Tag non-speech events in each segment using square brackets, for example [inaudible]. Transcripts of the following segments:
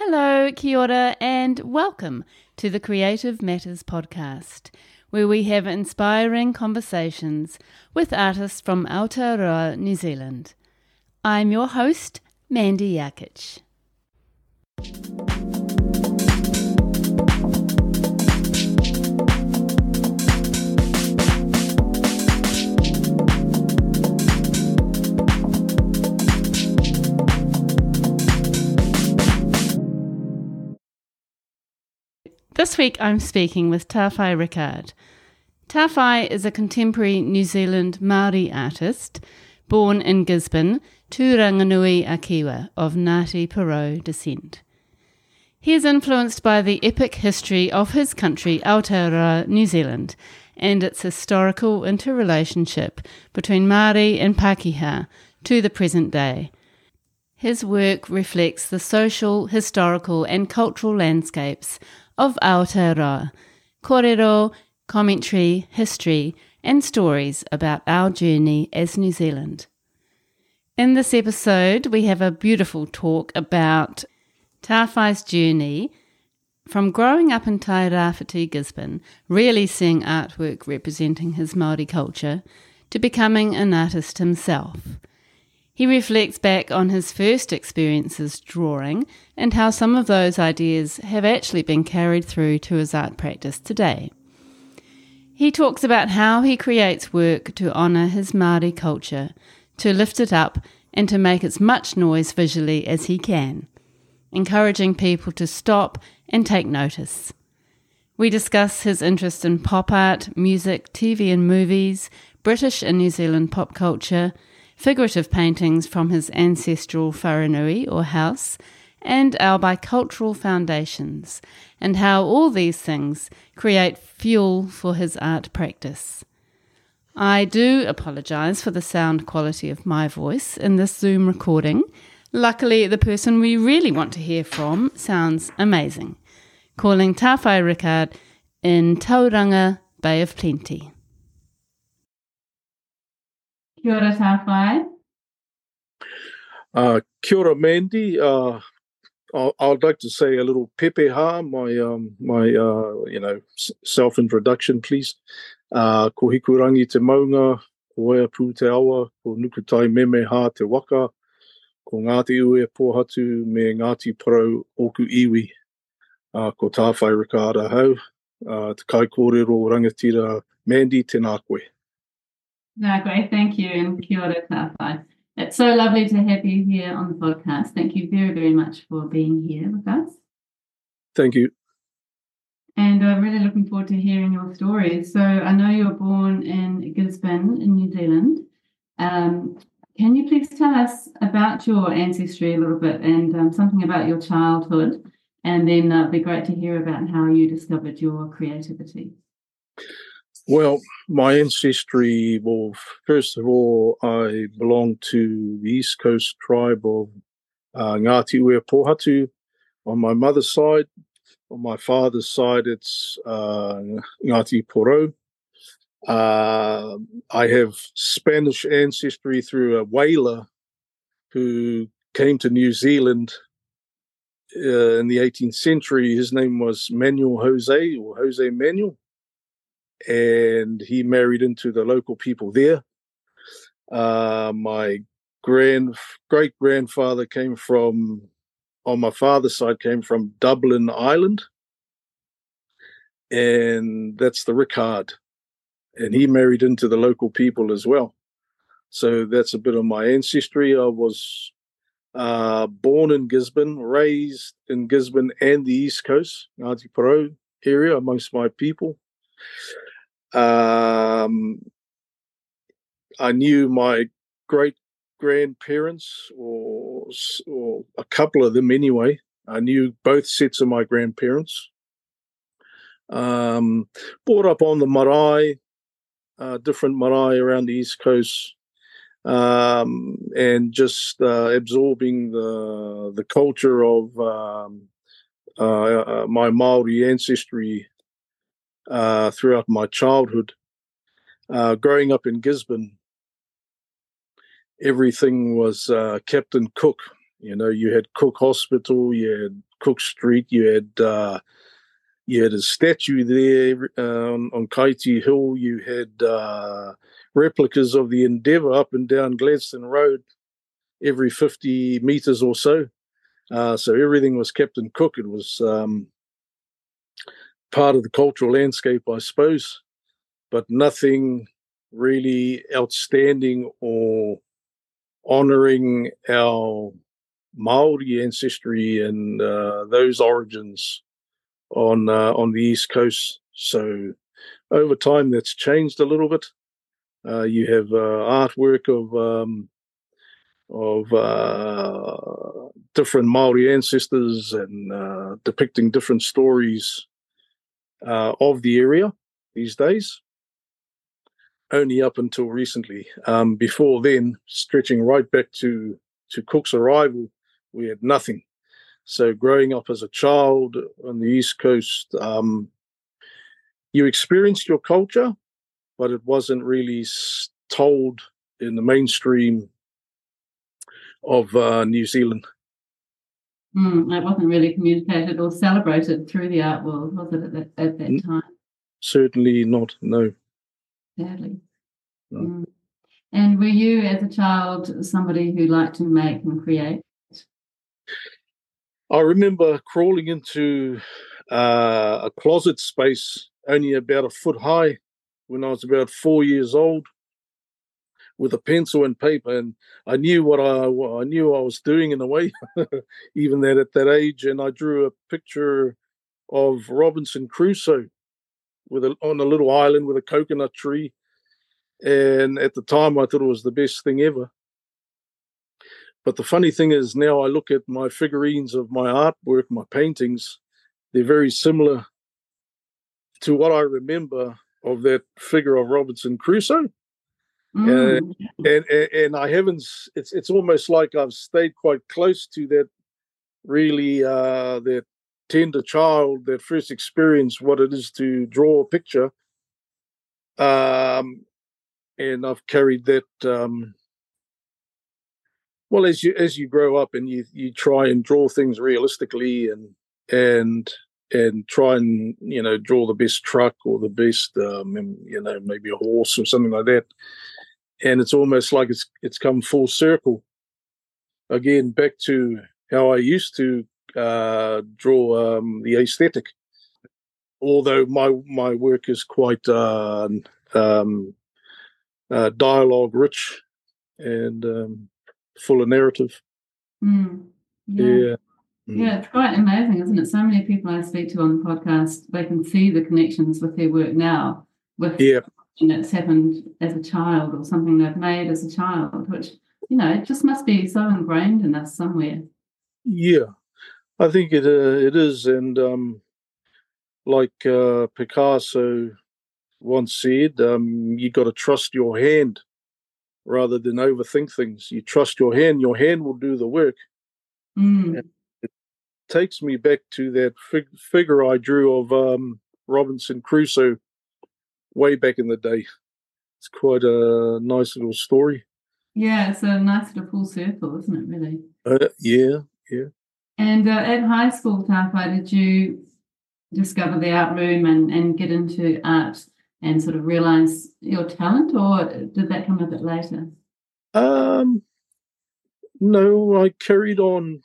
Hello, kia ora, and welcome to the Creative Matters podcast, where we have inspiring conversations with artists from Aotearoa, New Zealand. I'm your host, Mandy Yakic. This week I'm speaking with Tawhai Rickard. Tawhai is a contemporary New Zealand Māori artist born in Gisborne Tūranganui-a-Kiwa of Ngāti Porou descent. He is influenced by the epic history of his country, Aotearoa, New Zealand, and its historical interrelationship between Māori and Pākehā to the present day. His work reflects the social, historical, and cultural landscapes of Aotearoa, kōrero, commentary, history, and stories about our journey as New Zealand. In this episode, we have a beautiful talk about Tawhai's journey from growing up in Tairāwhiti, Gisborne, really seeing artwork representing his Māori culture, to becoming an artist himself. He reflects back on his first experiences drawing and how some of those ideas have actually been carried through to his art practice today. He talks about how he creates work to honour his Māori culture, to lift it up, and to make as much noise visually as he can, encouraging people to stop and take notice. We discuss his interest in pop art, music, TV and movies, British and New Zealand pop culture, figurative paintings from his ancestral wharenui or house, and our bicultural foundations, and how all these things create fuel for his art practice. I do apologise for the sound quality of my voice in this Zoom recording. Luckily, the person we really want to hear from sounds amazing. Calling Tawhai Rickard in Tauranga, Bay of Plenty. Kia ora, Tawhai. Uh, kia ora, Mandy. Uh, I'd like to say a little pepeha, my um, my uh, you know self introduction, please. Uh, ko hikurangi te maunga, ko ea pū te awa, ko nukutai meme ha te waka, ko Ngāti ue pohatu me Ngāti Porou oku iwi. Uh, ko tāwhai Ricardo hau, uh, te kai kōrero rangatira Mandy tēnā koe. No, great. Thank you. And kia ora tāwhai. It's so lovely to have you here on the podcast. Thank you very, very much for being here with us. Thank you. And I'm really looking forward to hearing your story. So I know you were born in Gisborne in New Zealand. Um, can you please tell us about your ancestry a little bit and um, something about your childhood? And then uh, it'd be great to hear about how you discovered your creativity. Well, my ancestry, well, first of all, I belong to the East Coast tribe of uh, Ngāti Ue Pohatu on my mother's side. On my father's side, it's uh, Ngāti Porou. Uh, I have Spanish ancestry through a whaler who came to New Zealand uh, in the 18th century. His name was Manuel Jose or Jose Manuel and he married into the local people there. Uh, my grand great grandfather came from, on my father's side, came from Dublin, Ireland, and that's the Rickard, and he married into the local people as well. So that's a bit of my ancestry. I was uh, born in Gisborne, raised in Gisborne and the East Coast, Ngāti Porou area amongst my people. Um, I knew my great grandparents, or, or a couple of them anyway. I knew both sets of my grandparents. Um, brought up on the marae, uh, different marae around the East Coast, um, and just uh, absorbing the the culture of um, uh, uh my Maori ancestry uh, throughout my childhood. Uh, growing up in Gisborne, everything was uh, Captain Cook. You know, you had Cook Hospital, you had Cook Street, you had uh, you had a statue there um, on Kaiti Hill. You had uh, replicas of the Endeavour up and down Gladstone Road every 50 meters or so. So everything was Captain Cook. It was um, part of the cultural landscape, I suppose, but nothing really outstanding or honoring our Maori ancestry and uh, those origins on uh, on the east coast. So over time, that's changed a little bit. Uh, you have uh, artwork of um, of uh, different Maori ancestors and uh, depicting different stories of the area these days only up until recently. Um, before then, stretching right back to to Cook's arrival, we had nothing. So, growing up as a child on the East Coast, um, you experienced your culture, but it wasn't really told in the mainstream of uh, New Zealand. Mm, it wasn't really communicated or celebrated through the art world, was it, at that, at that time? Certainly not, no sadly. Mm. mm. And were you, as a child, somebody who liked to make and create? I remember crawling into uh, a closet space only about a foot high when I was about four years old with a pencil and paper and I knew what I I knew I was doing in a way [laughs] even that at that age and I drew a picture of Robinson Crusoe with a, on a little island with a coconut tree. And at the time, I thought it was the best thing ever. But the funny thing is, now I look at my figurines of my artwork, my paintings, they're very similar to what I remember of that figure of Robinson Crusoe. Mm. And, and, and I haven't. It's it's almost like I've stayed quite close to that. Really, uh, that tender child that first experienced what it is to draw a picture. Um, and I've carried that. Um, well, as you as you grow up and you you try and draw things realistically and and and try and you know draw the best truck or the best um, you know maybe a horse or something like that, and it's almost like it's it's come full circle again back to how I used to uh, draw um, the aesthetic. Although my my work is quite uh, um, uh, dialogue rich and um, full of narrative. Mm, yeah. Yeah. Mm. yeah, it's quite amazing, isn't it? So many people I speak to on the podcast, they can see the connections with their work now, with yeah. That's happened as a child or something they've made as a child, which you know it just must be so ingrained in us somewhere. Yeah, I think it uh, it is, and um, like uh, Picasso once said, um, you got to trust your hand rather than overthink things. You trust your hand; your hand will do the work. Mm. It takes me back to that fig- figure I drew of um, Robinson Crusoe way back in the day. It's quite a nice little story. Yeah, it's a nice little full circle, isn't it? Really. Uh, yeah, yeah. And uh, at high school, Tawhai, did you discover the art room and, and get into art and sort of realize your talent, or did that come a bit later? Um, no, I carried on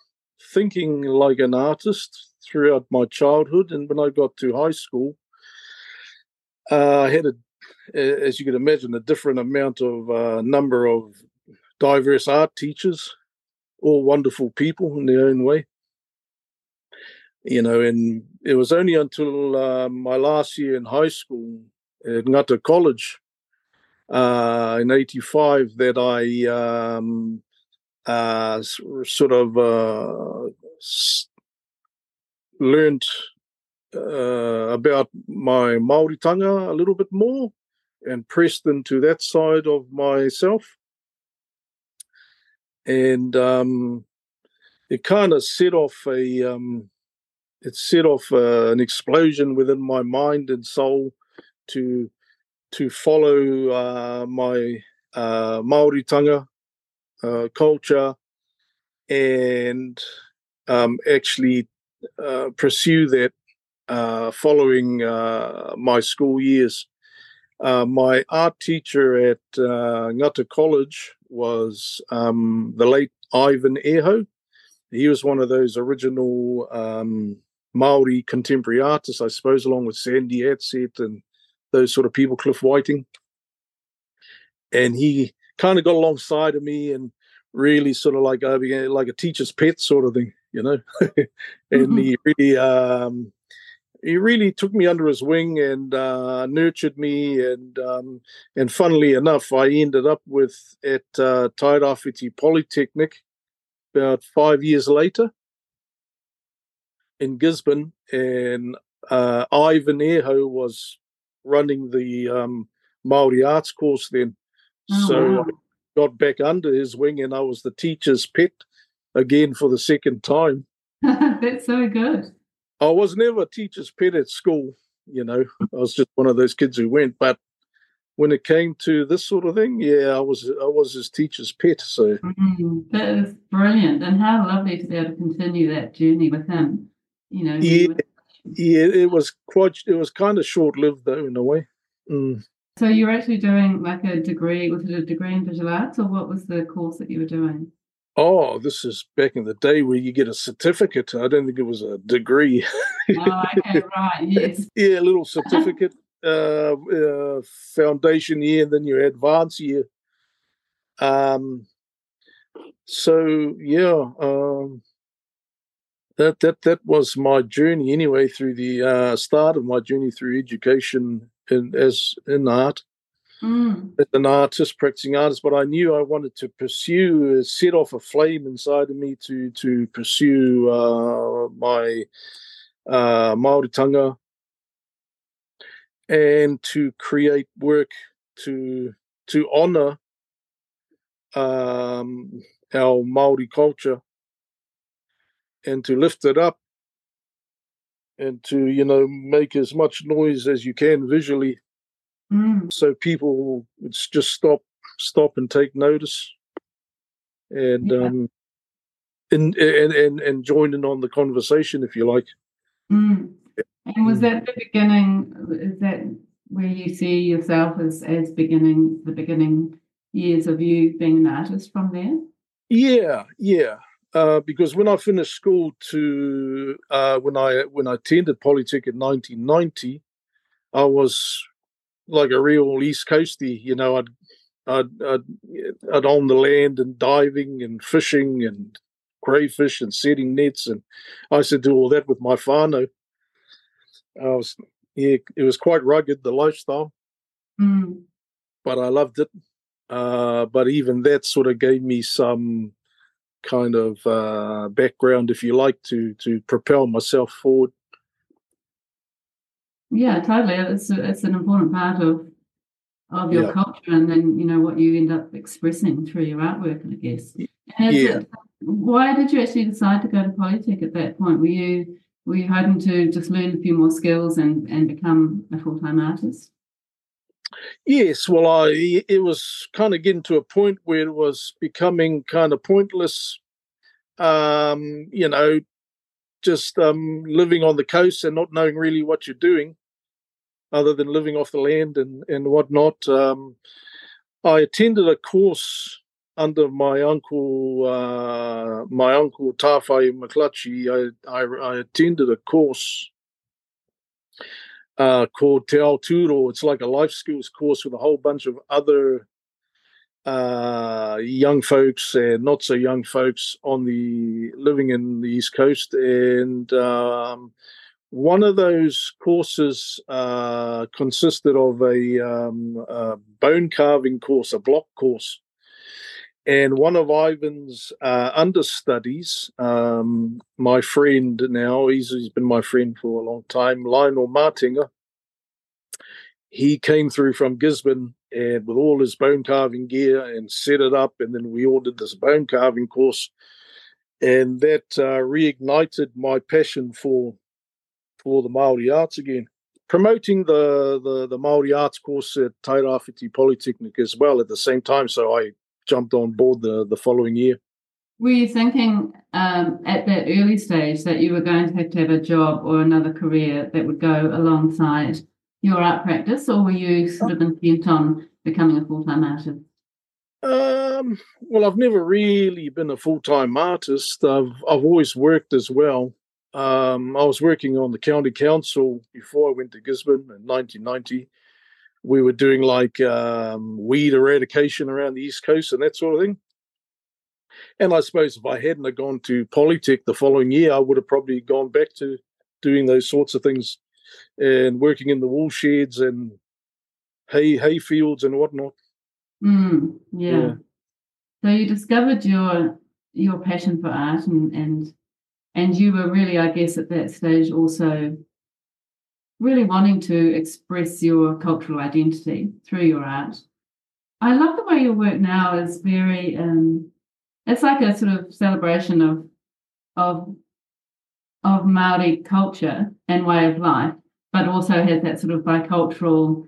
thinking like an artist throughout my childhood, and when I got to high school, uh, I had a, as you can imagine, a different amount of uh, number of diverse art teachers, all wonderful people in their own way. You know, and it was only until uh, my last year in high school at Ngata College uh, in '85 that I um, uh, sort of uh, learned about my Maoritanga a little bit more and pressed into that side of myself. And um, it kind of set off a um, it set off uh, an explosion within my mind and soul to to follow uh, my uh, Maori tanga uh, culture and um, actually uh, pursue that uh, following uh, my school years. Uh, my art teacher at uh, Ngata College was um, the late Ivan Eho. He was one of those original um, Maori contemporary artists, I suppose, along with Sandy Adsett and those sort of people, Cliff Whiting. And he kind of got alongside of me and really sort of like like a teacher's pet sort of thing, you know. [laughs] and mm-hmm. he really um, he really took me under his wing and uh, nurtured me. And um, and funnily enough, I ended up with at uh, Tairawhiti Polytechnic about five years later in Gisborne, and uh, Ivan Eho was running the um, Maori arts course then. Oh, so wow. I got back under his wing, and I was the teacher's pet again for the second time. [laughs] That's so good. I was never a teacher's pet at school. You know, I was just one of those kids who went. But when it came to this sort of thing, yeah, I was I was his teacher's pet. So mm, that is brilliant, and how lovely to be able to continue that journey with him. You know, yeah, yeah, it was quite. It was kind of short lived though, in a way. Mm. So you were actually doing like a degree. Was it a degree in visual arts, or what was the course that you were doing? Oh, this is back in the day where you get a certificate. I don't think it was a degree. oh, okay, [laughs] right, yes. yeah, a little [laughs] certificate, uh, uh, foundation year, and then your advanced year. Um, so yeah, um, that that that was my journey anyway through the uh, start of my journey through education and as in art mm. as an artist, practicing artist, but I knew I wanted to pursue, uh, set off a flame inside of me to to pursue uh, my uh, Maoritanga and to create work to to honor um, our Maori culture and to lift it up and to you know make as much noise as you can visually Mm. So people would just stop, stop and take notice, and yeah. um, and, and and and join in on the conversation if you like. Mm. And was mm. that the beginning? Is that where you see yourself as as beginning the beginning years of you being an artist from there? Yeah, yeah. Uh, because when I finished school to uh, when I when I attended Polytech in 1990, I was like a real East Coastie. You know, I'd I'd, I'd, I'd on the land and diving and fishing and crayfish and setting nets, and I used to do all that with my whānau. I was yeah, it was quite rugged the lifestyle, mm. but I loved it. Uh, but even that sort of gave me some kind of uh, background, if you like, to to propel myself forward. Yeah, totally. It's a, it's an important part of of your yeah. culture, and then you know what you end up expressing through your artwork, I guess. Yeah. It, why did you actually decide to go to Polytech at that point? Were you were you hoping to just learn a few more skills and and become a full time artist? Yes, well, I it was kind of getting to a point where it was becoming kind of pointless. Um, you know, just um, living on the coast and not knowing really what you're doing other than living off the land and, and whatnot. Um, I attended a course under my uncle, uh, my uncle Tawhai McClutchy. I, I, I attended a course uh, called Te Aoturo. It's like a life skills course with a whole bunch of other uh, young folks and not so young folks on the living in the East Coast. And um, one of those courses uh, consisted of a, um, a, bone carving course, a block course. And one of Ivan's uh, understudies, um, my friend now, he's, he's been my friend for a long time, Lionel Martinger, he came through from Gisborne and with all his bone carving gear and set it up. And then we ordered this bone carving course. And that uh, reignited my passion for for the Maori arts again. Promoting the, the, the Maori arts course at Tairawhiti Polytechnic as well at the same time. So I jumped on board the, the following year. were you thinking um, at that early stage that you were going to have to have a job or another career that would go alongside your art practice, or were you sort of intent on becoming a full time artist? Um, well, I've never really been a full time artist. I've I've always worked as well. Um, I was working on the county council before I went to Gisborne in 1990. We were doing like um, weed eradication around the east coast and that sort of thing. And I suppose if I hadn't have gone to Polytech the following year, I would have probably gone back to doing those sorts of things and working in the wool sheds and hay hay fields and whatnot. Mm, yeah. yeah. So you discovered your your passion for art and and and you were really, I guess, at that stage also really wanting to express your cultural identity through your art. I love the way your work now is very um it's like a sort of celebration of of of Maori culture and way of life, but also has that sort of bicultural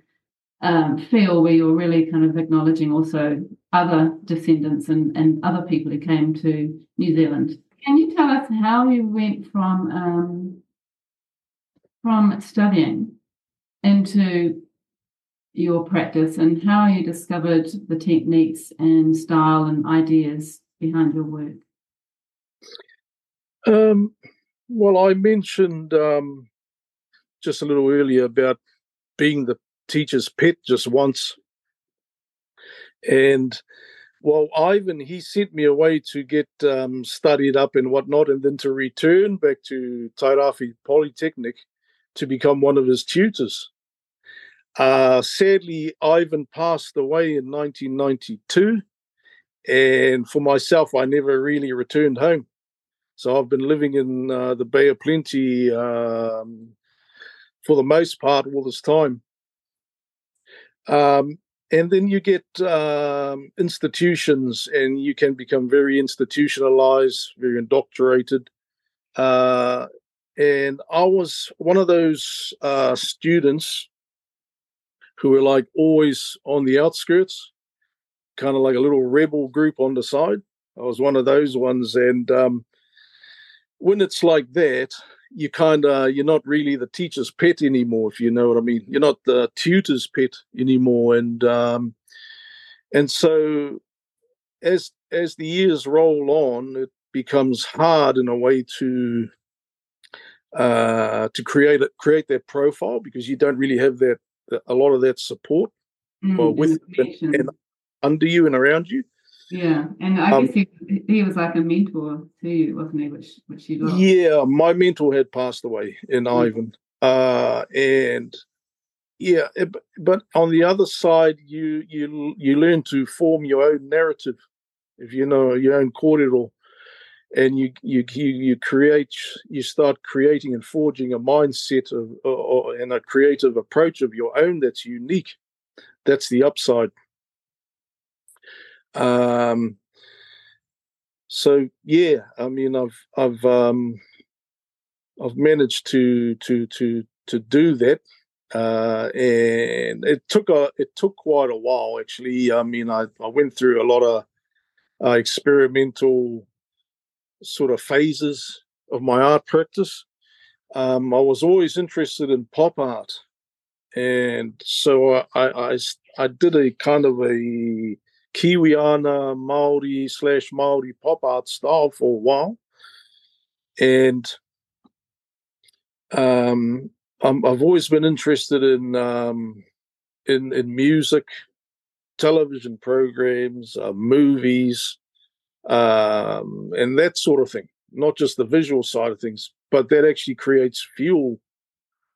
um, feel where you're really kind of acknowledging also other descendants and, and other people who came to New Zealand. Us how you went from um, from studying into your practice and how you discovered the techniques and style and ideas behind your work? Um, well, I mentioned um, just a little earlier about being the teacher's pet just once. And well, Ivan, he sent me away to get um, studied up and whatnot, and then to return back to Tairāwhi Polytechnic to become one of his tutors. Uh, sadly, Ivan passed away in 1992, and for myself, I never really returned home. So I've been living in uh, the Bay of Plenty um, for the most part all this time. Um, and then you get um, institutions, and you can become very institutionalized, very indoctrinated. Uh, and I was one of those uh, students who were like always on the outskirts, kind of like a little rebel group on the side. I was one of those ones, and um, when it's like that, you kind of you're not really the teacher's pet anymore, if you know what I mean. You're not the tutor's pet anymore, and um, and so as as the years roll on, it becomes hard in a way to uh, to create it, create that profile because you don't really have that a lot of that support mm, with and, and under you and around you. Yeah, and I um, guess he, he was like a mentor to you, wasn't he? Which which you got. Yeah, my mentor had passed away in mm. Ivan, uh, and yeah, it, but on the other side, you you you learn to form your own narrative, if you know your own corridor, and you you you, you create you start creating and forging a mindset of or, and a creative approach of your own that's unique. That's the upside. Um, so yeah, I mean, I've I've um, I've managed to to to to do that, uh, and it took a it took quite a while actually. I mean, I I went through a lot of uh, experimental sort of phases of my art practice. Um, I was always interested in pop art, and so I, I I did a kind of a Kiwiana Maori slash Maori pop art style for a while, and um, i have always been interested in um, in in music, television programs, uh, movies, um, and that sort of thing. Not just the visual side of things, but that actually creates fuel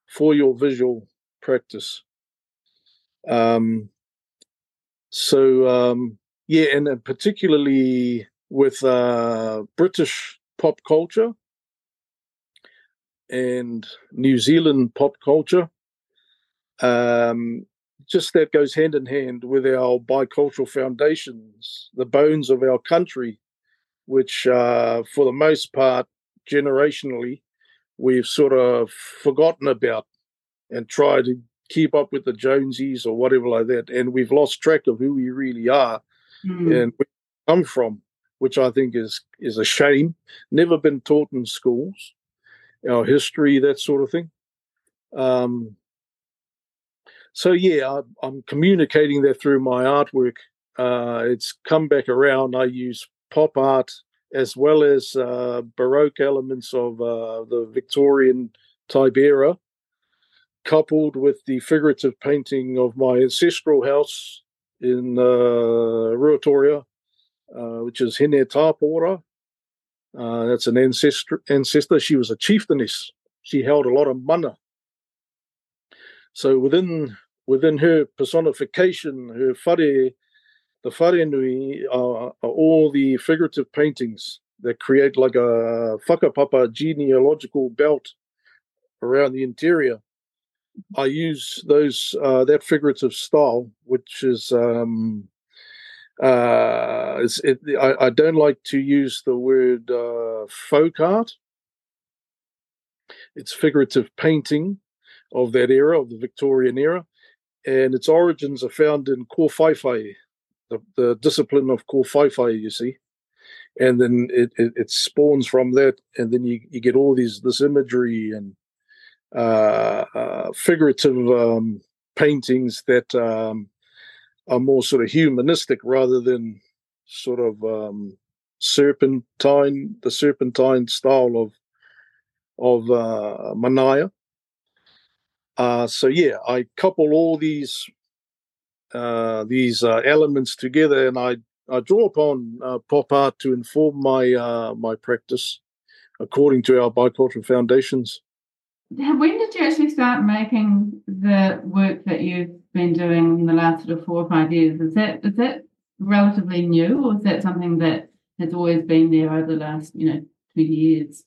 for your visual practice. Um, so um, yeah, and particularly with uh, British pop culture and New Zealand pop culture, um, just that goes hand in hand with our bicultural foundations, the bones of our country, which uh, for the most part, generationally, we've sort of forgotten about and tried to keep up with the Joneses or whatever like that. And we've lost track of who we really are mm. and where we come from. which I think is is a shame. Never been taught in schools, our history, that sort of thing. Um, so yeah, I, am communicating that through my artwork. Uh, it's come back around. I use pop art as well as uh, Baroque elements of uh, the Victorian type era, coupled with the figurative painting of my ancestral house in uh, Ruatoria, uh, which is Hine Tāpora. Uh, that's an ancestor. Ancestor. She was a chieftainess. She held a lot of mana. So within within her personification, her whare the wharenui are, are all the figurative paintings that create like a whakapapa genealogical belt around the interior. I use those uh, that figurative style, which is um, uh, it, I, I, don't like to use the word uh, folk art. It's figurative painting of that era, of the Victorian era, and its origins are found in Kōwhaiwhai, the, the discipline of kōwhaiwhai, you see. And then it, it, it, spawns from that, and then you, you get all these this imagery and figurative um, paintings that um, are more sort of humanistic rather than sort of um, serpentine, the serpentine style of of uh, Manaia. Uh, so yeah, I couple all these uh, these uh, elements together, and I, I draw upon uh, pop art to inform my uh, my practice according to our bicultural foundations. [laughs] When did you actually start making the work that you've been doing in the last sort of four or five years? Is that is that relatively new, or is that something that has always been there over the last you know twenty years?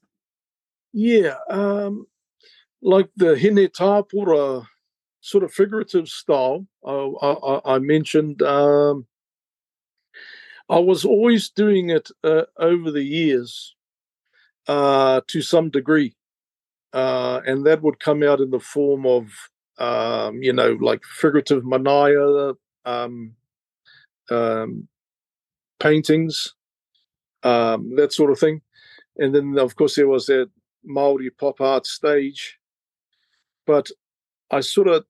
Yeah, um, like the Hine Tāpora sort of figurative style I, I, mentioned. Um, I was always doing it uh, over the years uh, to some degree. Uh, and that would come out in the form of, um, you know, like figurative manaia um, um, paintings, um, that sort of thing. And then, of course, there was that Maori pop art stage. But I sort of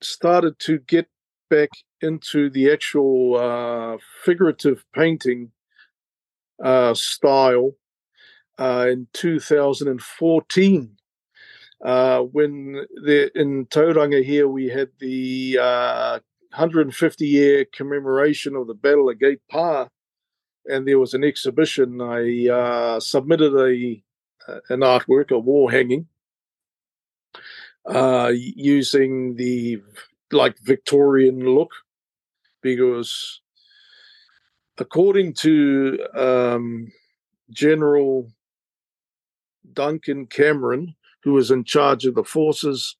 started to get back into the actual uh, figurative painting uh, style uh, in 2014. Uh, when the, in Tauranga here we had the 150 uh, year commemoration of the Battle of Gate Pa, and there was an exhibition. I uh, submitted a an artwork, a wall hanging, uh, using the like Victorian look because according to um, General Duncan Cameron, who was in charge of the forces,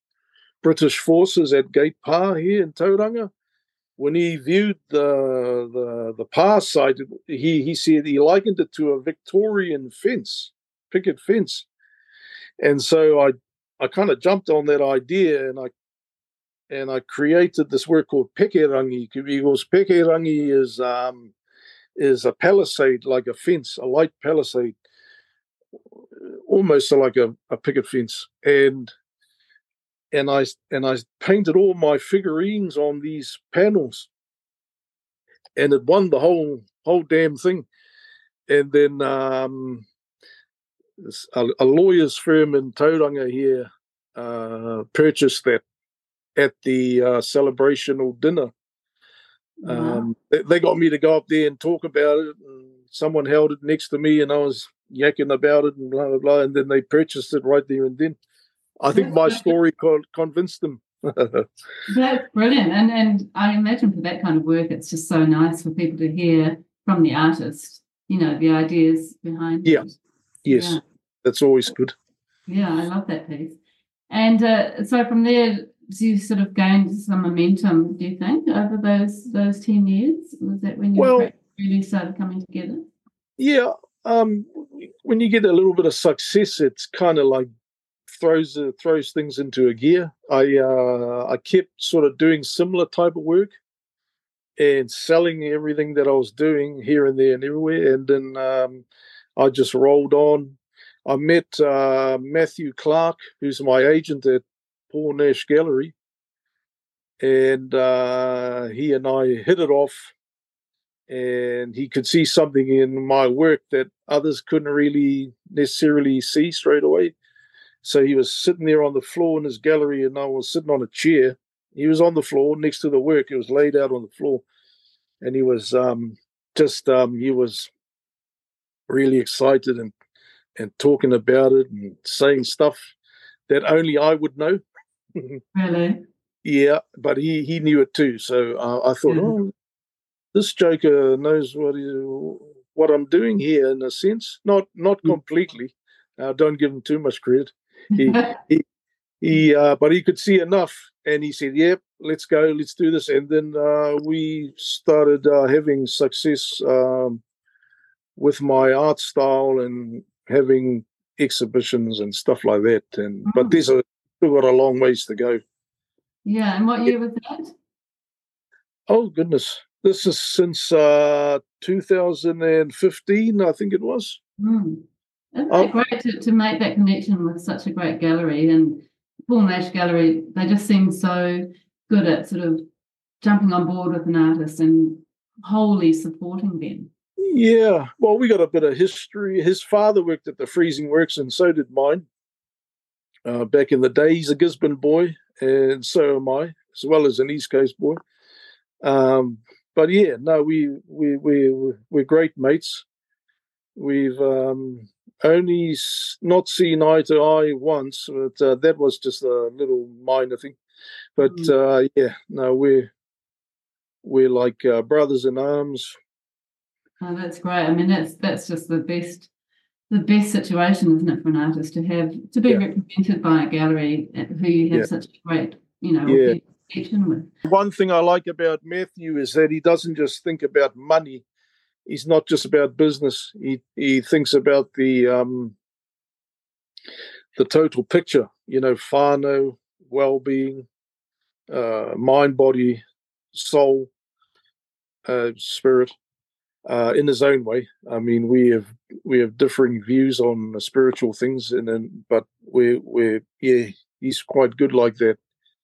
British forces at Gate Pa here in Tauranga, when he viewed the the the Pa site, he he said he likened it to a Victorian fence, picket fence, and so I I kind of jumped on that idea and I and I created this word called pekerangi because pekerangi is um, is a palisade like a fence, a light palisade, almost like a, a picket fence. And and I and I painted all my figurines on these panels, and it won the whole whole damn thing. And then um, a, a, lawyer's firm in Tauranga here uh, purchased that at the uh, celebrational dinner. Um, they, they, got me to go up there and talk about it. And someone held it next to me, and I was yakking about it and blah blah blah. And then they purchased it right there and then. I think my story convinced them. [laughs] That's brilliant, and and I imagine for that kind of work, it's just so nice for people to hear from the artist. You know, the ideas behind. Yeah. It. Yes, yeah. that's always good. Yeah, I love that piece. And uh, so from there, you sort of gained some momentum, do you think, over those those 10 years? Was that when you well, really started coming together? Yeah. Um, when you get a little bit of success, it's kind of like throws uh, throws things into a gear. I uh, I kept sort of doing similar type of work, and selling everything that I was doing here and there and everywhere. And then um, I just rolled on. I met uh, Matthew Clark, who's my agent at Paul Nache Gallery, and uh, he and I hit it off. And he could see something in my work that others couldn't really necessarily see straight away. So he was sitting there on the floor in his gallery, and I was sitting on a chair. He was on the floor next to the work. It was laid out on the floor, and he was um, just um, he was really excited and and talking about it and saying stuff that only I would know. [laughs] really? Yeah, but he he knew it too. So uh, I thought, oh, this joker knows what he, what I'm doing here in a sense. Not not mm. completely. Uh, don't give him too much credit. He [laughs] he, he uh, but he could see enough, and he said, "Yep, yeah, let's go, let's do this." And then uh, we started uh, having success um, with my art style and having exhibitions and stuff like that. And mm. but there's a still got a long ways to go. Yeah, and what year was that? Oh goodness, this is since uh, 2015, I think it was. Mm. Isn't oh. great to, to make that connection with such a great gallery and Paul Nache Gallery? They just seem so good at sort of jumping on board with an artist and wholly supporting them. Yeah, well, we got a bit of history. His father worked at the freezing works, and so did mine. Uh, back in the day, he's a Gisborne boy, and so am I, as well as an East Coast boy. Um, but yeah, no, we we we we're great mates. We've um, only not seen eye to eye once, but uh, that was just a little minor thing. But mm. uh, yeah, no, we're we're like uh, brothers in arms. Oh, that's great. I mean, that's that's just the best the best situation, isn't it, for an artist to have to be yeah. represented by a gallery who you have yeah. such a great, you know, yeah. Connection with. One thing I like about Matthew is that he doesn't just think about money. He's not just about business. He he thinks about the um the total picture. You know, whānau, well-being, uh, mind, body, soul, uh, spirit uh, in his own way. I mean, we have we have differing views on spiritual things, and then but we're we're yeah, he's quite good like that.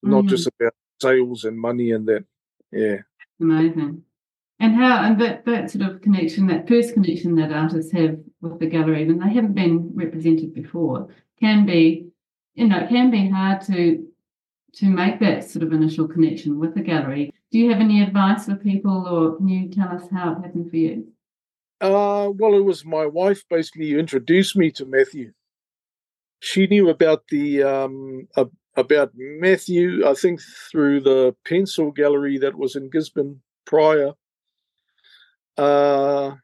Not mm. just about sales and money and that. Yeah, amazing. And how and that that sort of connection, that first connection that artists have with the gallery when they haven't been represented before, can be, you know, it can be hard to to make that sort of initial connection with the gallery. Do you have any advice for people, or can you tell us how it happened for you? Uh, well, it was my wife basically who introduced me to Matthew. She knew about the um, about Matthew, I think, through the pencil gallery that was in Gisborne prior. Uh,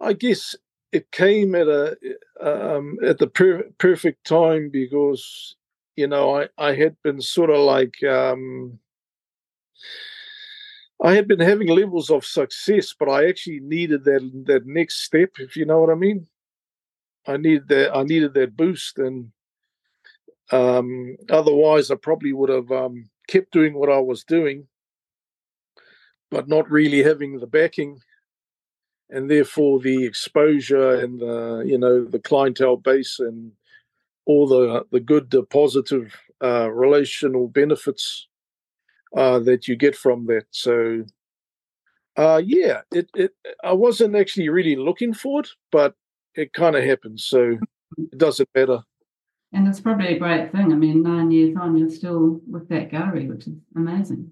I guess it came at a um, at the per- perfect time because you know, I, I had been sort of like, um, I had been having levels of success, but I actually needed that that next step, if you know what I mean. I needed that. I needed that boost, and um, otherwise, I probably would have um, kept doing what I was doing, but not really having the backing, and therefore the exposure and the you know the clientele base and all the the good, the positive uh, relational benefits uh, that you get from that. So, uh, yeah, it, it I wasn't actually really looking for it, but it kind of happened. So it doesn't matter. And it's probably a great thing. I mean, nine years on, you're still with that gallery, which is amazing.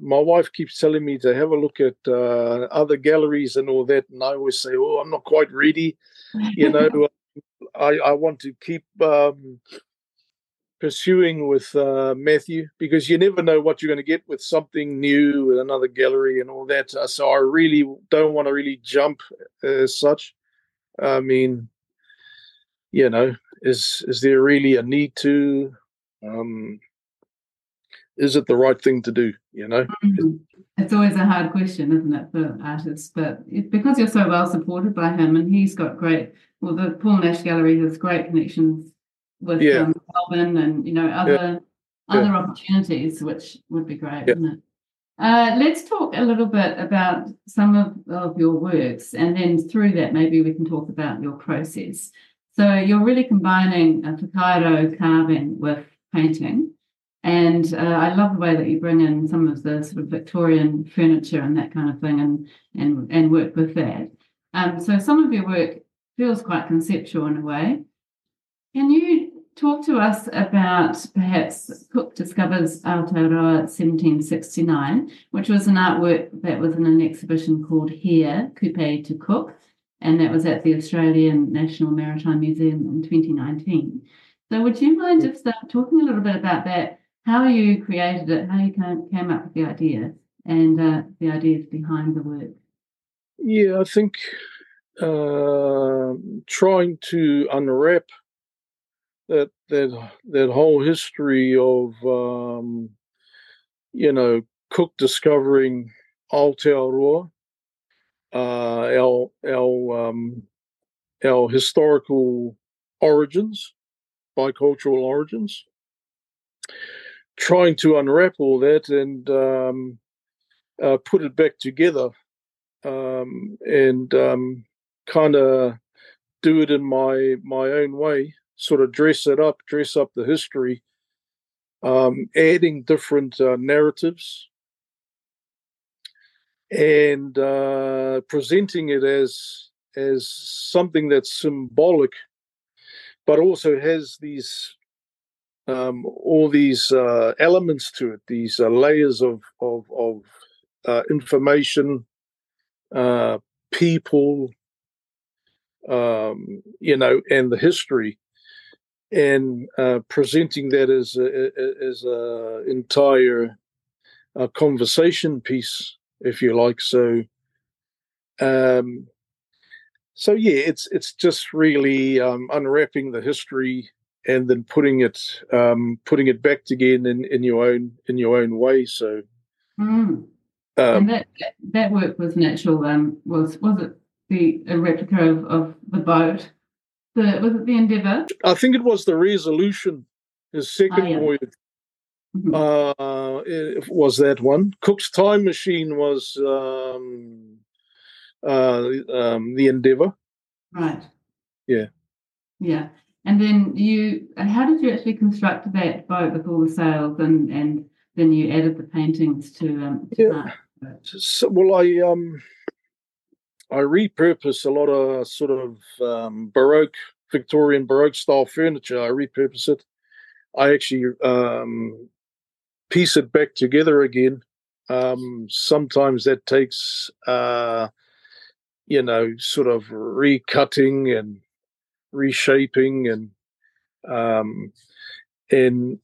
My wife keeps telling me to have a look at uh, other galleries and all that, and I always say, "Oh, I'm not quite ready." You know, [laughs] I, I want to keep um, pursuing with uh, Matthew because you never know what you're going to get with something new with another gallery and all that. Uh, so I really don't want to really jump as such. I mean, you know, is is there really a need to? Um, is it the right thing to do? You know, mm-hmm. it's always a hard question, isn't it, for artists? But it, because you're so well supported by him, and he's got great well, the Paul Nache Gallery has great connections with yeah. um, Melbourne and you know other yeah. other yeah. opportunities, which would be great, wouldn't it? Uh, let's talk a little bit about some of, of your works, and then through that, maybe we can talk about your process. So you're really combining a whakairo carving with painting. And uh, I love the way that you bring in some of the sort of Victorian furniture and that kind of thing and, and, and work with that. Um, so some of your work feels quite conceptual in a way. Can you talk to us about perhaps Cook discovers Aotearoa 1769, which was an artwork that was in an exhibition called Here, Coupe to Cook, and that was at the Australian National Maritime Museum in 2019. So would you mind just uh, talking a little bit about that how you created it, how you came up with the idea, and uh, the ideas behind the work. Yeah, I think uh, trying to unwrap that that that whole history of um, you know Cook discovering Aotearoa, uh, our our um, our historical origins, bicultural origins, trying to unwrap all that and um, uh, put it back together um, and um, kind of do it in my my own way. Sort of dress it up, dress up the history, um, adding different uh, narratives, and uh, presenting it as as something that's symbolic, but also has these um, all these uh, elements to it, these uh, layers of of, of uh, information, uh, people, um, you know, and the history, and uh, presenting that as a, as a entire uh, conversation piece, if you like. So, um, so yeah, it's it's just really um, unwrapping the history and then putting it um, putting it back again in, in your own in your own way. So, mm. um, and that that work was natural. Um, was was it the a replica of, of the boat? The was it the Endeavour? I think it was the Resolution. His second oh, yeah. voyage. Mm-hmm. Uh, was that one. Cook's time machine was um, uh, um, the Endeavour. Right. Yeah. Yeah. And then you, how did you actually construct that boat with all the sails and and then you added the paintings to um to yeah. So, well, I um I repurpose a lot of sort of um, Baroque Victorian Baroque style furniture. I repurpose it. I actually um, piece it back together again. Um, sometimes that takes, uh, you know, sort of recutting and reshaping and um, and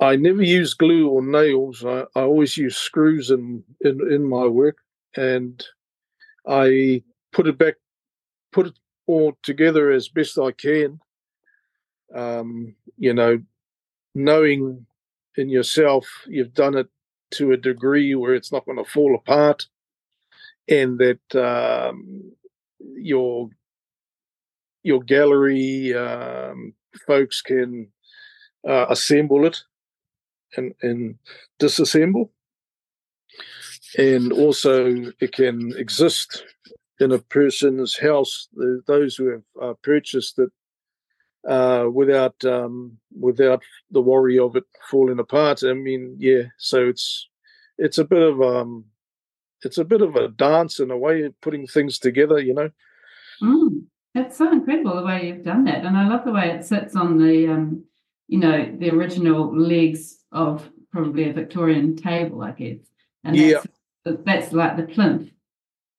I never use glue or nails. I, I always use screws in, in in my work, and I put it back, put it all together as best I can. Um, you know, knowing in yourself you've done it to a degree where it's not going to fall apart, and that um, your your gallery um, folks can uh, assemble it and, and disassemble. And also, it can exist in a person's house. Those who have uh, purchased it uh, without um, without the worry of it falling apart. I mean, yeah. So it's it's a bit of um, it's a bit of a dance in a way, of putting things together. You know. Mm. It's so incredible the way you've done that, and I love the way it sits on the, um, you know, the original legs of probably a Victorian table, I guess. And yeah, that's, that's like the plinth,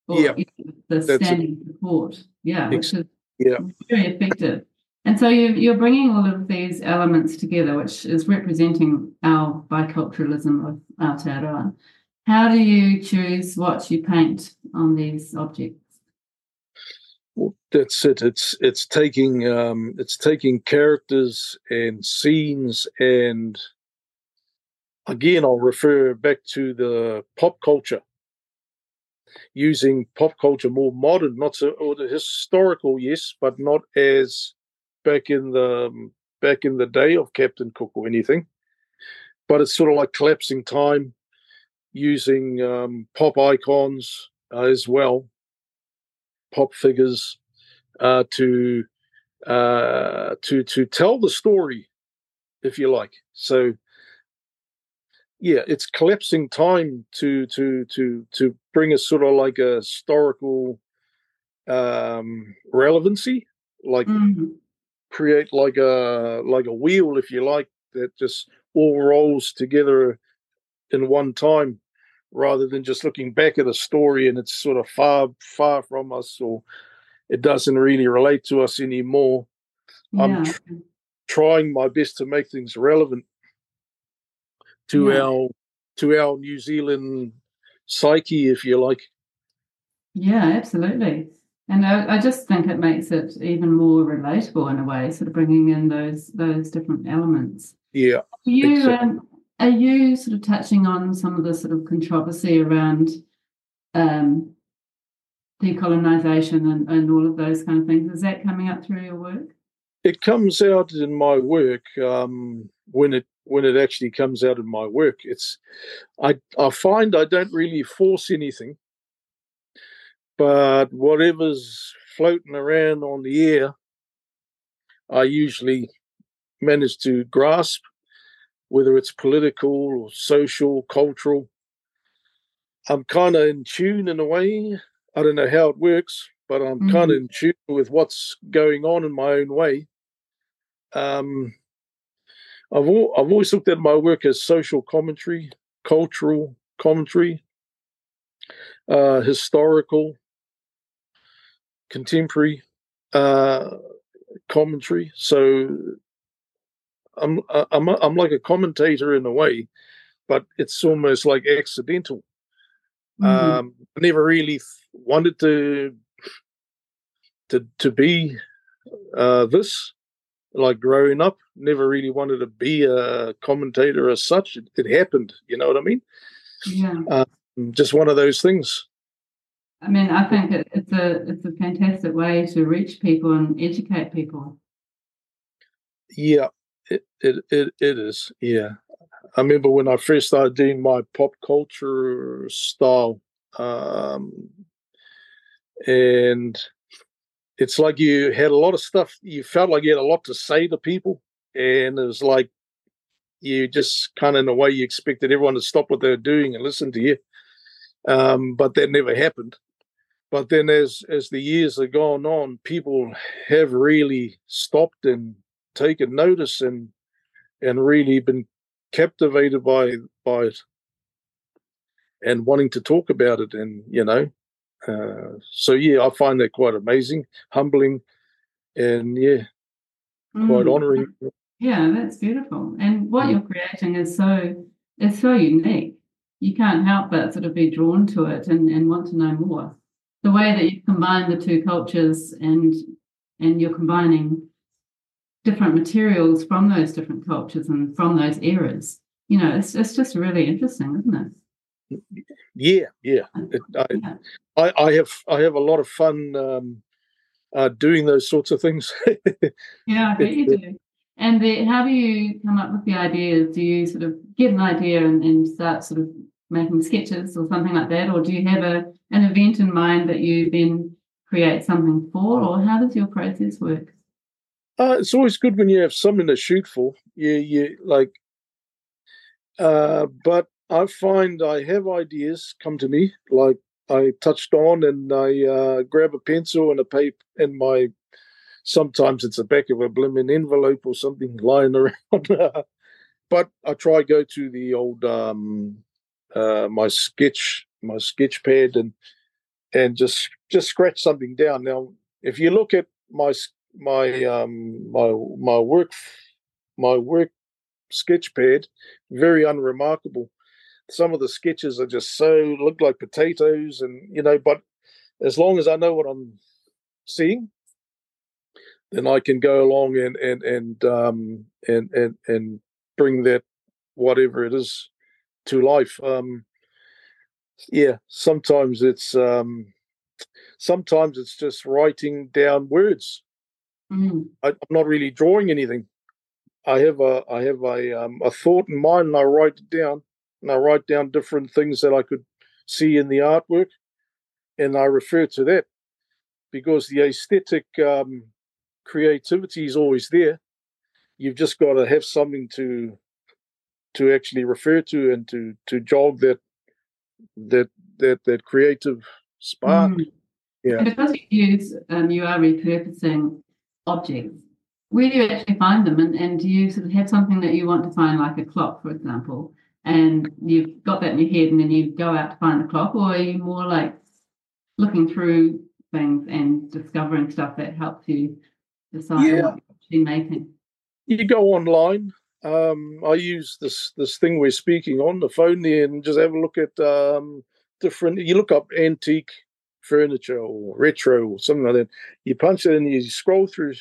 or yeah, you know, the standing support. Yeah, which is yeah. very effective. And so you, you're bringing all of these elements together, which is representing our biculturalism of Aotearoa. How do you choose what you paint on these objects? that's it. It's it's taking um, it's taking characters and scenes, and again, I'll refer back to the pop culture, using pop culture more modern, not so or the historical, yes, but not as back in the um, back in the day of Captain Cook or anything. But it's sort of like collapsing time, using um, pop icons uh, as well, pop figures uh, to uh, to to tell the story, if you like. So yeah, it's collapsing time to to to to bring a sort of like a historical um relevancy, like mm-hmm. Create like a like a wheel, if you like, that just all rolls together in one time rather than just looking back at a story and it's sort of far far from us or it doesn't really relate to us anymore yeah. i'm tr- trying my best to make things relevant to yeah. our to our new zealand psyche if you like yeah absolutely and I, I, just think it makes it even more relatable in a way sort of bringing in those those different elements yeah Are you um, are you sort of touching on some of the sort of controversy around um, decolonization and, and all of those kind of things? Is that coming up through your work? It comes out in my work um, when it when it actually comes out in my work. It's I I find I don't really force anything, but whatever's floating around on the air, I usually manage to grasp whether it's political or social, cultural. I'm kind of in tune in a way. I don't know how it works, but I'm mm-hmm. kind of in tune with what's going on in my own way. Um, I've al- I've always looked at my work as social commentary, cultural commentary, uh, historical, contemporary uh, commentary. So I'm uh, I'm I'm like a commentator in a way, but it's almost like accidental. Mm-hmm. Um, I never really wanted to to to be uh, this. Like growing up, never really wanted to be a commentator as such. It, it happened, you know what I mean? Yeah. Um, just one of those things. I mean, I think it, it's a it's a fantastic way to reach people and educate people. Yeah, it, it it it is, yeah. I remember when I first started doing my pop culture style, um, and it's like you had a lot of stuff. You felt like you had a lot to say to people, and it was like you just kind of in a way you expected everyone to stop what they were doing and listen to you. Um, but that never happened. But then, as as the years have gone on, people have really stopped and taken notice and and really been captivated by by it and wanting to talk about it and you know uh, so yeah i find that quite amazing humbling and yeah quite mm. honoring yeah that's beautiful and what mm. you're creating is so is so unique you can't help but sort of be drawn to it and, and want to know more the way that you combine the two cultures and and you're combining different materials from those different cultures and from those eras. You know, it's it's just really interesting, isn't it? Yeah, yeah. It, I, yeah. I, I, have I have a lot of fun um, uh, doing those sorts of things. [laughs] yeah, I bet you do. And the, how do you come up with the ideas? Do you sort of get an idea and, and start sort of making sketches or something like that, or do you have a an event in mind that you then create something for, or how does your process work? Uh, it's always good when you have something to shoot for. You, you like, uh, but I find I have ideas come to me. Like I touched on, and I uh, grab a pencil and a paper and my. Sometimes it's the back of a blooming envelope or something lying [laughs] around. but I try go to the old um, uh, my sketch my sketch pad and and just just scratch something down. Now, if you look at my my um my my work my work sketch pad very unremarkable some of the sketches are just so look like potatoes and you know but as long as i know what i'm seeing then i can go along and and and um and and and bring that whatever it is to life um yeah sometimes it's um sometimes it's just writing down words Mm. I, am not really drawing anything. I have a I have a um, a thought in mind and I write it down, and I write down different things that I could see in the artwork, and I refer to that because the aesthetic um, creativity is always there. You've just got to have something to to actually refer to and to to jog that that that that creative spark. Mm. Yeah. And because you use um, you are repurposing objects, where do you actually find them? And, and do you sort of have something that you want to find, like a clock, for example, and you've got that in your head and then you go out to find the clock, or are you more like looking through things and discovering stuff that helps you decide yeah. what you're making? You go online. Um, I use this this thing we're speaking on the phone there and just have a look at um, different. You look up antique furniture or retro or something like that. You punch it and you scroll through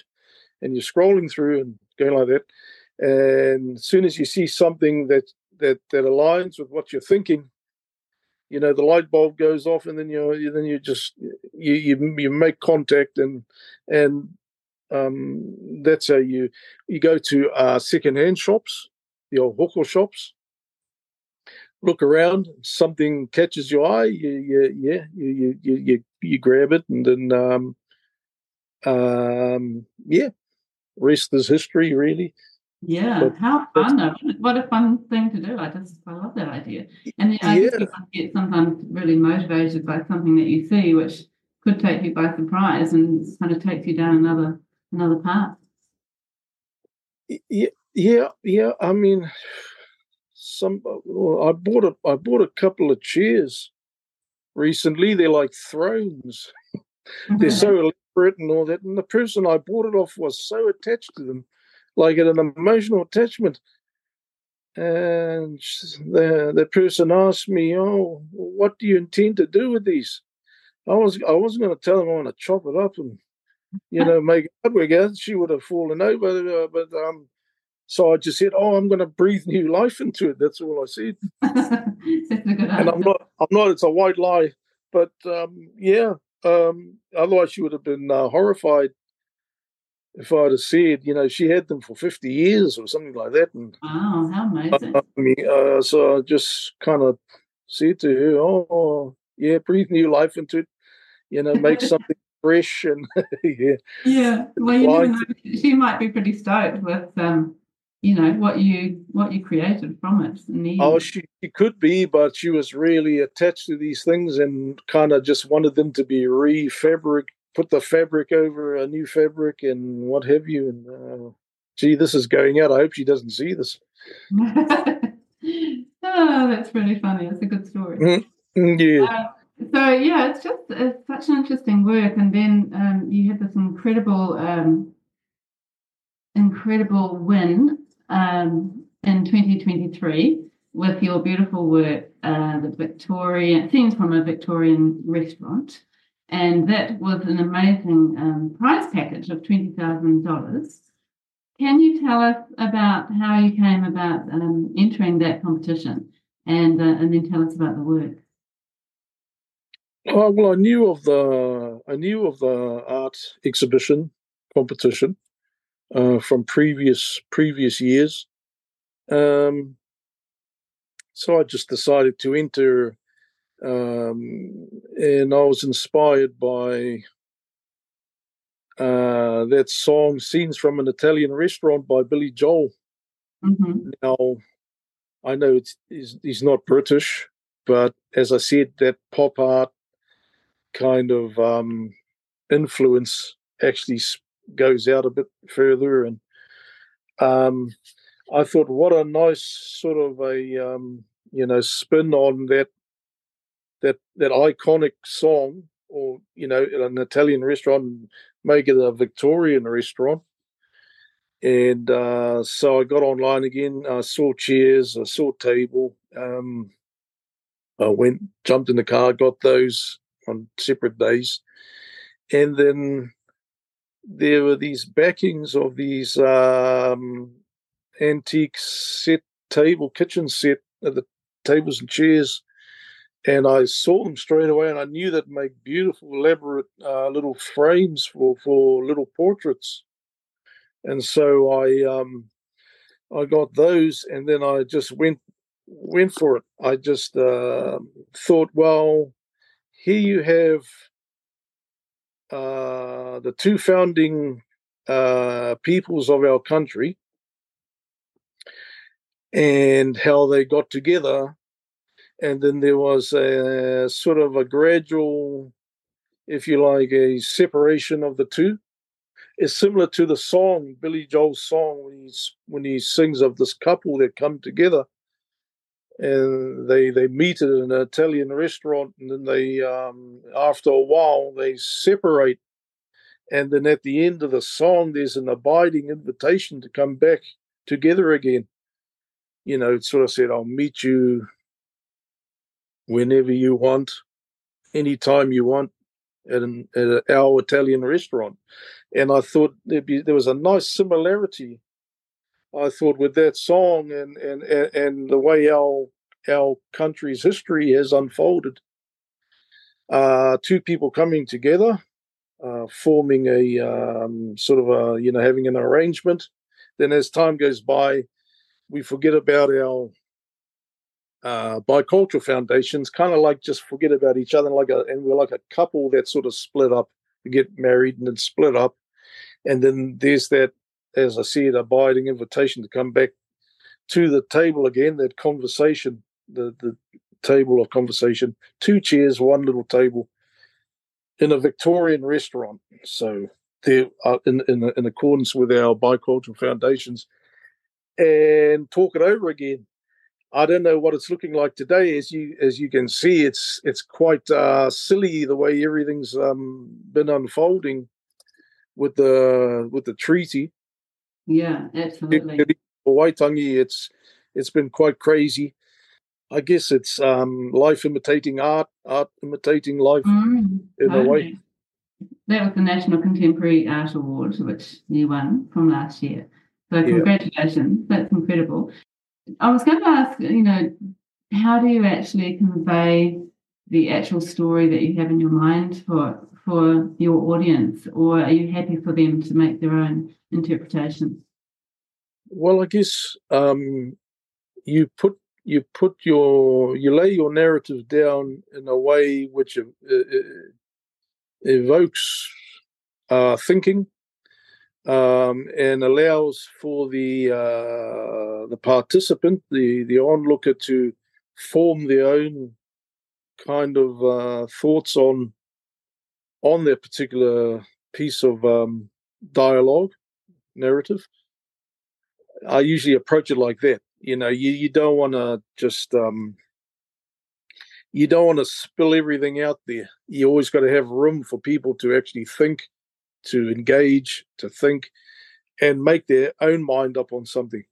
and you're scrolling through and going like that. And as soon as you see something that that that aligns with what you're thinking, you know the light bulb goes off, and then you then you just you you, you make contact and and um, that's how you you go to uh, second-hand shops, old hawker shops. Look around, something catches your eye, you, you yeah, you, you you you grab it, and then um, um, yeah, rest is history, really. Yeah, but how fun! What a fun thing to do. I just I love that idea. And I yeah. you get sometimes really motivated by something that you see, which could take you by surprise and kind of takes you down another another path. Yeah, yeah, yeah. I mean, some uh, I bought a I bought a couple of chairs recently. They're like thrones. [laughs] They're so elaborate and all that. And the person I bought it off was so attached to them, like an emotional attachment. And the the person asked me, "Oh, what do you intend to do with these?" I was I wasn't going to tell them I want to chop it up and you know make it up again. She would have fallen over, uh, but um, so I just said, "Oh, I'm going to breathe new life into it." That's all I said. and I'm not [laughs] I'm not. It's a white lie, but um, yeah. Um, otherwise, she would have been uh, horrified if I'd have said, you know, she had them for 50 years or something like that. And, wow, how amazing. Uh, I mean, uh, so I just kind of said to her, oh, yeah, breathe new life into it, you know, make [laughs] something fresh and [laughs] yeah. Yeah. Well, you never know. She might be pretty stoked with, um, you know, what you what you created from it. Oh, she, she could be, but she was really attached to these things and kind of just wanted them to be refabric put the fabric over a new fabric and what have you. And uh, gee, this is going out. I hope she doesn't see this. [laughs] oh, that's really funny. That's a good story. Mm-hmm. Yeah. Uh, so yeah, it's just it's such an interesting work. And then um, you had this incredible, um, incredible win um, in 2023 with your beautiful work, uh, the Victorian scenes from a Victorian restaurant. And that was an amazing um, prize package of $20,000. Can you tell us about how you came about um, entering that competition and, uh, and then tell us about the work? Oh, well, I knew of the I knew of the art exhibition competition uh, from previous previous years, um, so I just decided to enter um, and I was inspired by uh, that song "Scenes from an Italian Restaurant" by Billy Joel. Mm-hmm. Now, I know it's he's, he's, not British, but as I said, that pop art kind of um, influence actually goes out a bit further, and um, I thought, what a nice sort of a um, you know spin on that that that iconic song, or you know, an Italian restaurant, make it a Victorian restaurant. And uh, so I got online again. I saw chairs, I saw table. Um, I went, jumped in the car, got those on separate days, and then there were these backings of these um, antique set table kitchen set of the tables and chairs and I saw them straight away, and I knew they'd make beautiful, elaborate uh, little frames for for little portraits. And so I um, I got those, and then I just went went for it. I just uh, thought, well, here you have uh, the two founding uh, peoples of our country and how they got together. And then there was a sort of a gradual, if you like, a separation of the two. It's similar to the song, Billy Joel's song, when he's when he sings of this couple that come together and they they meet at an Italian restaurant, and then they um, after a while they separate, and then at the end of the song there's an abiding invitation to come back together again. You know, it sort of said, "I'll meet you whenever you want, anytime you want." At, an, at our Italian restaurant, and I thought be, there was a nice similarity I thought with that song and and and the way our our country's history has unfolded, uh, two people coming together, uh, forming a um, sort of a you know having an arrangement. Then as time goes by, we forget about our uh, bicultural foundations, kind of like just forget about each other, like a, and we're like a couple that sort of split up, get married and then split up, and then there's that as I said, abiding invitation to come back to the table again, that conversation, the, the table of conversation, two chairs, one little table in a Victorian restaurant. So they're uh, in, in, in accordance with our bicultural foundations and talk it over again. I don't know what it's looking like today. As you as you can see, it's it's quite uh, silly the way everything's um, been unfolding with the with the treaty. Yeah, absolutely. Waitangi, it's it's been quite crazy. I guess it's um, life imitating art, art imitating life mm, in totally. a way. That was the National Contemporary Art Award, which you won from last year. So congratulations, yeah. that's incredible. I was going to ask, you know, how do you actually convey the actual story that you have in your mind for for your audience, or are you happy for them to make their own interpretations? Well, I guess um, you put you put your you lay your narrative down in a way which uh, uh evokes uh, thinking um, and allows for the uh, the participant, the the onlooker, to form their own kind of uh, thoughts on on their particular piece of um, dialogue narrative. I usually approach it like that. You know, you, you don't want to just um, you don't want to spill everything out there. You always got to have room for people to actually think, to engage, to think, and make their own mind up on something.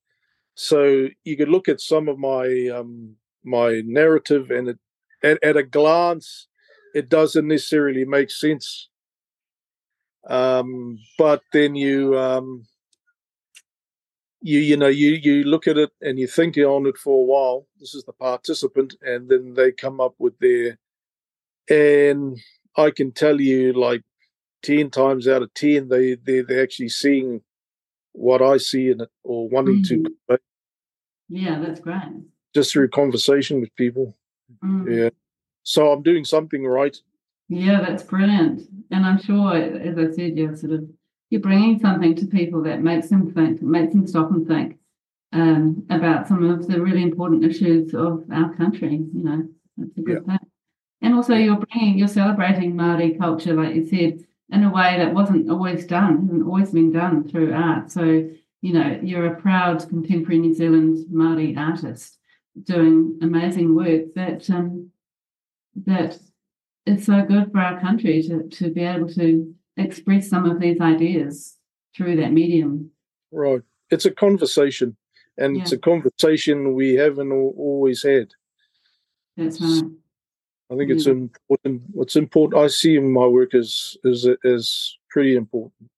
So you could look at some of my um, my narrative, and it, at, at a glance, it doesn't necessarily make sense. Um, but then you um, you you know you you look at it and you think on it for a while. This is the participant, and then they come up with their and I can tell you like ten times out of ten they they they're actually seeing what I see in it or wanting mm-hmm. to. Yeah, that's great. Just through conversation with people. Mm. Yeah. So I'm doing something right. Yeah, that's brilliant. And I'm sure, as I said, you're sort of you're bringing something to people that makes them think, makes them stop and think um, about some of the really important issues of our country. You know, that's a good yeah. thing. And also, you're bringing, you're celebrating Maori culture, like you said, in a way that wasn't always done, hasn't always been done through art. So, you know, you're a proud contemporary New Zealand Maori artist doing amazing work that um, that is so good for our country to, to be able to express some of these ideas through that medium. Right. It's a conversation, and yeah. it's a conversation we haven't always had. That's right. I think yeah. it's important. What's important, I see in my work as is is pretty important.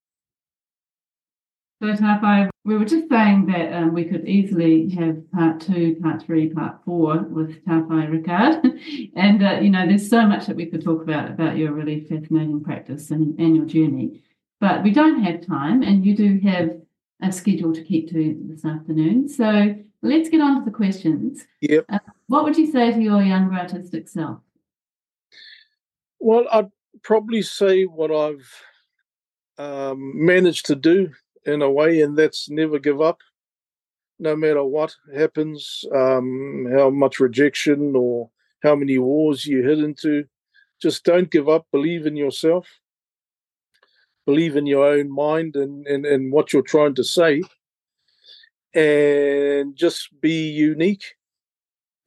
So, Tawhai, we were just saying that um, we could easily have part two, part three, part four with Tawhai Rickard. [laughs] and, uh, you know, there's so much that we could talk about, about your really fascinating practice and, and your journey. But we don't have time, and you do have a schedule to keep to this afternoon. So let's get on to the questions. Yep. Uh, what would you say to your younger artistic self? Well, I'd probably say what I've um, managed to do in a way, and that's never give up, no matter what happens, um, how much rejection or how many wars you hit into. Just don't give up. Believe in yourself. Believe in your own mind and, and, and what you're trying to say. And just be unique.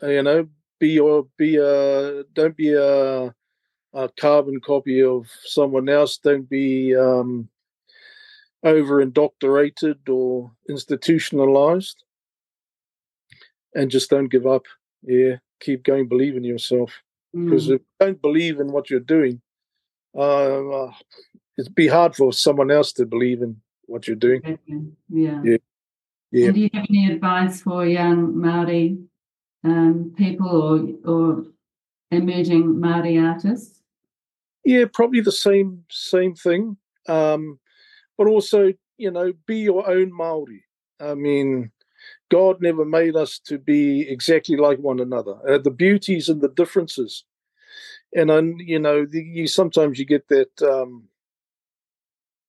You know, be your be a don't be a, a carbon copy of someone else. Don't be um, over indoctrinated or institutionalized. And just don't give up. Yeah, keep going. Believe in yourself because Mm. if you don't believe in what you're doing, uh, it'd be hard for someone else to believe in what you're doing. Exactly. Yeah. Yeah. Yeah. And do you have any advice for young Maori um, people or or emerging Maori artists? Yeah, probably the same same thing. Um, but also, you know, be your own Maori. I mean, God never made us to be exactly like one another. Uh, the beauties and the differences, and then you know, the, you sometimes you get that um,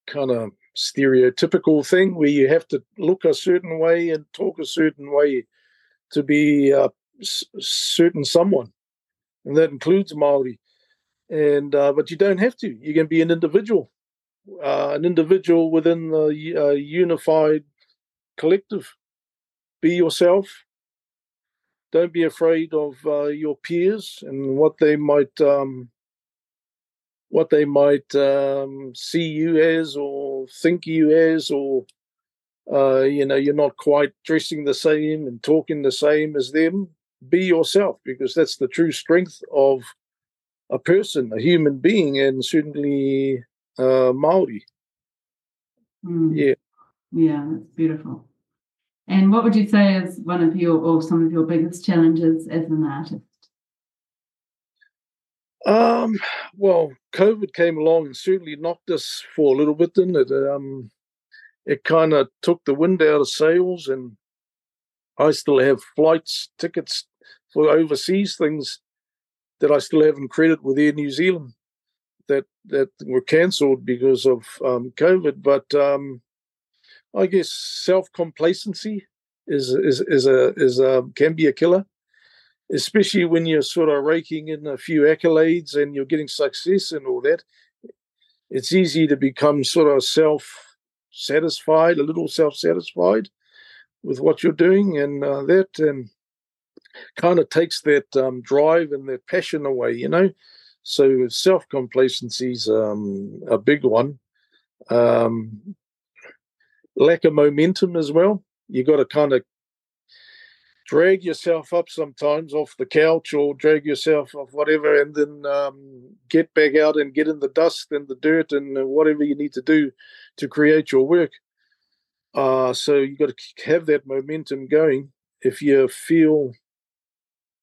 kind of stereotypical thing where you have to look a certain way and talk a certain way to be a s- certain someone, and that includes Maori. And uh, but you don't have to. You can be an individual, uh, an individual within the uh, unified collective. Be yourself. Don't be afraid of uh, your peers and what they might um, what they might um, see you as or think you as, or uh, you know, you're not quite dressing the same and talking the same as them. Be yourself because that's the true strength of a person, a human being, and certainly uh, Maori. Mm. Yeah. Yeah, that's beautiful. And what would you say is one of your or some of your biggest challenges as an artist? Um, well, COVID came along and certainly knocked us for a little bit, didn't it? Um, it kind of took the wind out of sails, and I still have flights, tickets for overseas things that I still haven't credit with Air New Zealand that that were cancelled because of um, COVID. But um, I guess self complacency is is is a is a can be a killer especially when you're sort of raking in a few accolades and you're getting success and all that, it's easy to become sort of self satisfied, a little self satisfied with what you're doing, and uh, that and kind of takes that um, drive and that passion away, you know. So self complacency is um, a big one. Um, lack of momentum as well. You got to kind of drag yourself up sometimes off the couch or drag yourself off whatever and then um, get back out and get in the dust and the dirt and whatever you need to do to create your work uh, so you got to have that momentum going if you feel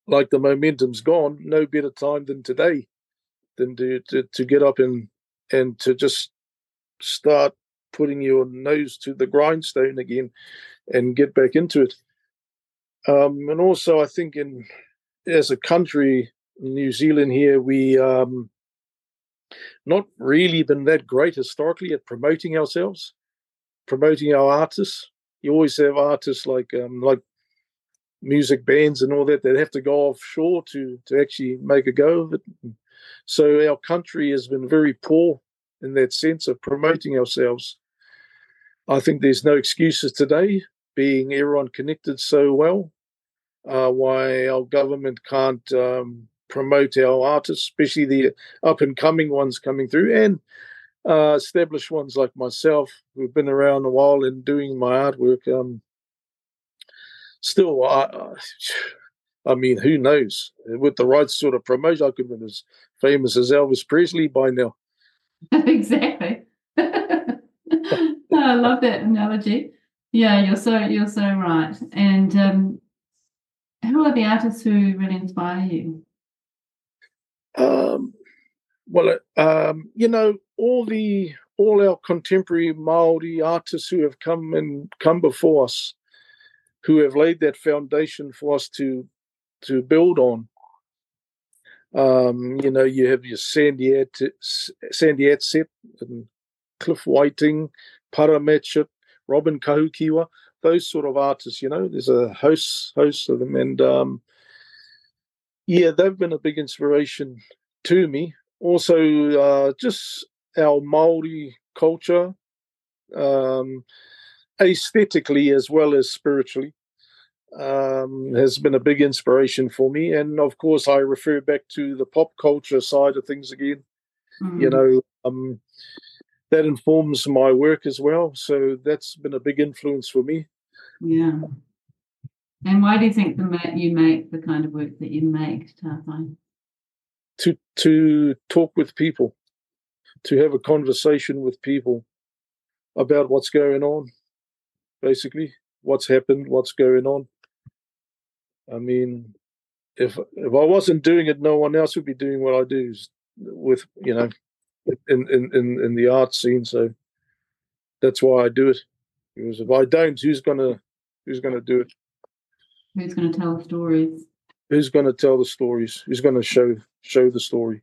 like the momentum's gone no better time than today than to, to, to get up and and to just start putting your nose to the grindstone again and get back into it um, and also, I think in as a country, New Zealand here, we um, not really been that great historically at promoting ourselves, promoting our artists. You always have artists like um, like music bands and all that that have to go offshore to to actually make a go of it. So our country has been very poor in that sense of promoting ourselves. I think there's no excuses today being everyone connected so well, uh, why our government can't um, promote our artists, especially the up and coming ones coming through, and uh, established ones like myself who've been around a while and doing my artwork. Um, still, I, I mean, who knows? With the right sort of promotion, I could have been as famous as Elvis Presley by now. [laughs] exactly. [laughs] I love that analogy. Yeah, you're so you're so right. And um, who are the artists who really inspire you? Um, well, um, you know, all the all our contemporary Maori artists who have come and come before us, who have laid that foundation for us to to build on. Um, you know, you have your Sandy Adsett and Cliff Whiting, Para Matchett, Robyn Kahukiwa, those sort of artists, you know, there's a host host of them. And um, yeah, they've been a big inspiration to me. Also, uh, just our Maori culture, um, aesthetically as well as spiritually, um, has been a big inspiration for me. And of course, I refer back to the pop culture side of things again. Mm. You know, um, that informs my work as well. So that's been a big influence for me. Yeah. And why do you think the you make the kind of work that you make, Tawhai? To to talk with people, to have a conversation with people about what's going on, basically what's happened, what's going on. I mean, if if I wasn't doing it, no one else would be doing what I do with you know in in in, in the art scene. So that's why I do it. Because if I don't, who's gonna who's gonna do it? Who's gonna tell the stories? Who's gonna tell the stories? Who's gonna show show the story?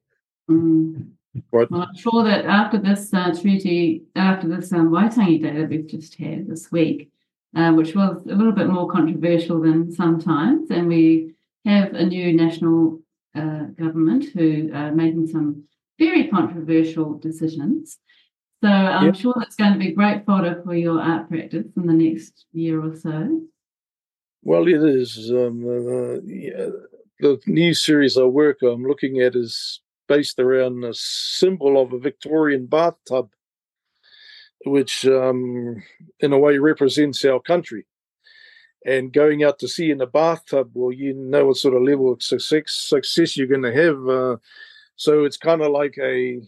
Mm. Right. Well, I'm sure that after this uh, treaty, after this um, Waitangi Day that we've just had this week, uh, which was a little bit more controversial than sometimes, and we have a new national uh, government who are making some very controversial decisions. So I'm yep. sure that's going to be great fodder for your art practice in the next year or so. Well, it is. Um, uh, yeah, the new series I work I'm looking at is based around a symbol of a Victorian bathtub, which um, in a way represents our country. And going out to sea in a bathtub, well, you know what sort of level of success, success you're going to have. Uh, so it's kind of like a,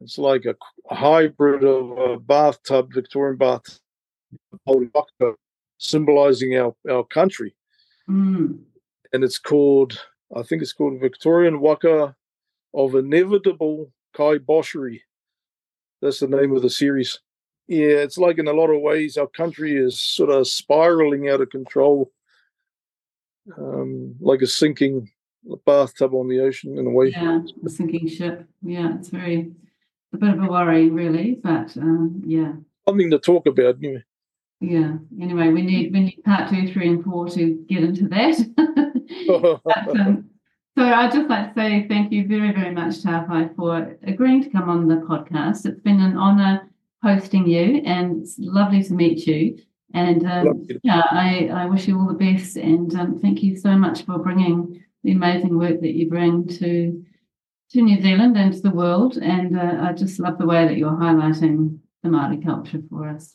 it's like a, a hybrid of a bathtub, Victorian bath, symbolizing our, our country. Mm. And it's called, I think it's called Victorian Waka of Inevitable Kaiboshery. That's the name of the series. Yeah, it's like in a lot of ways our country is sort of spiraling out of control, um, like a sinking bathtub on the ocean in a way. Yeah, a sinking ship. Yeah, it's very a bit of a worry, really. But um, yeah, something to talk about anyway. Yeah. Anyway, we need we need part two, three, and four to get into that. [laughs] but, um, so I'd just like to say thank you very, very much, Tawhai, for agreeing to come on the podcast. It's been an honour hosting you, and it's lovely to meet you. And um, yeah, I, I wish you all the best, and um, thank you so much for bringing the amazing work that you bring to to New Zealand and to the world. And uh, I just love the way that you're highlighting the Māori culture for us.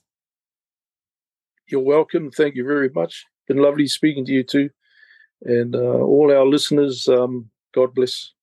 You're welcome. Thank you very much. Been lovely speaking to you too. And uh, all our listeners, um, God bless.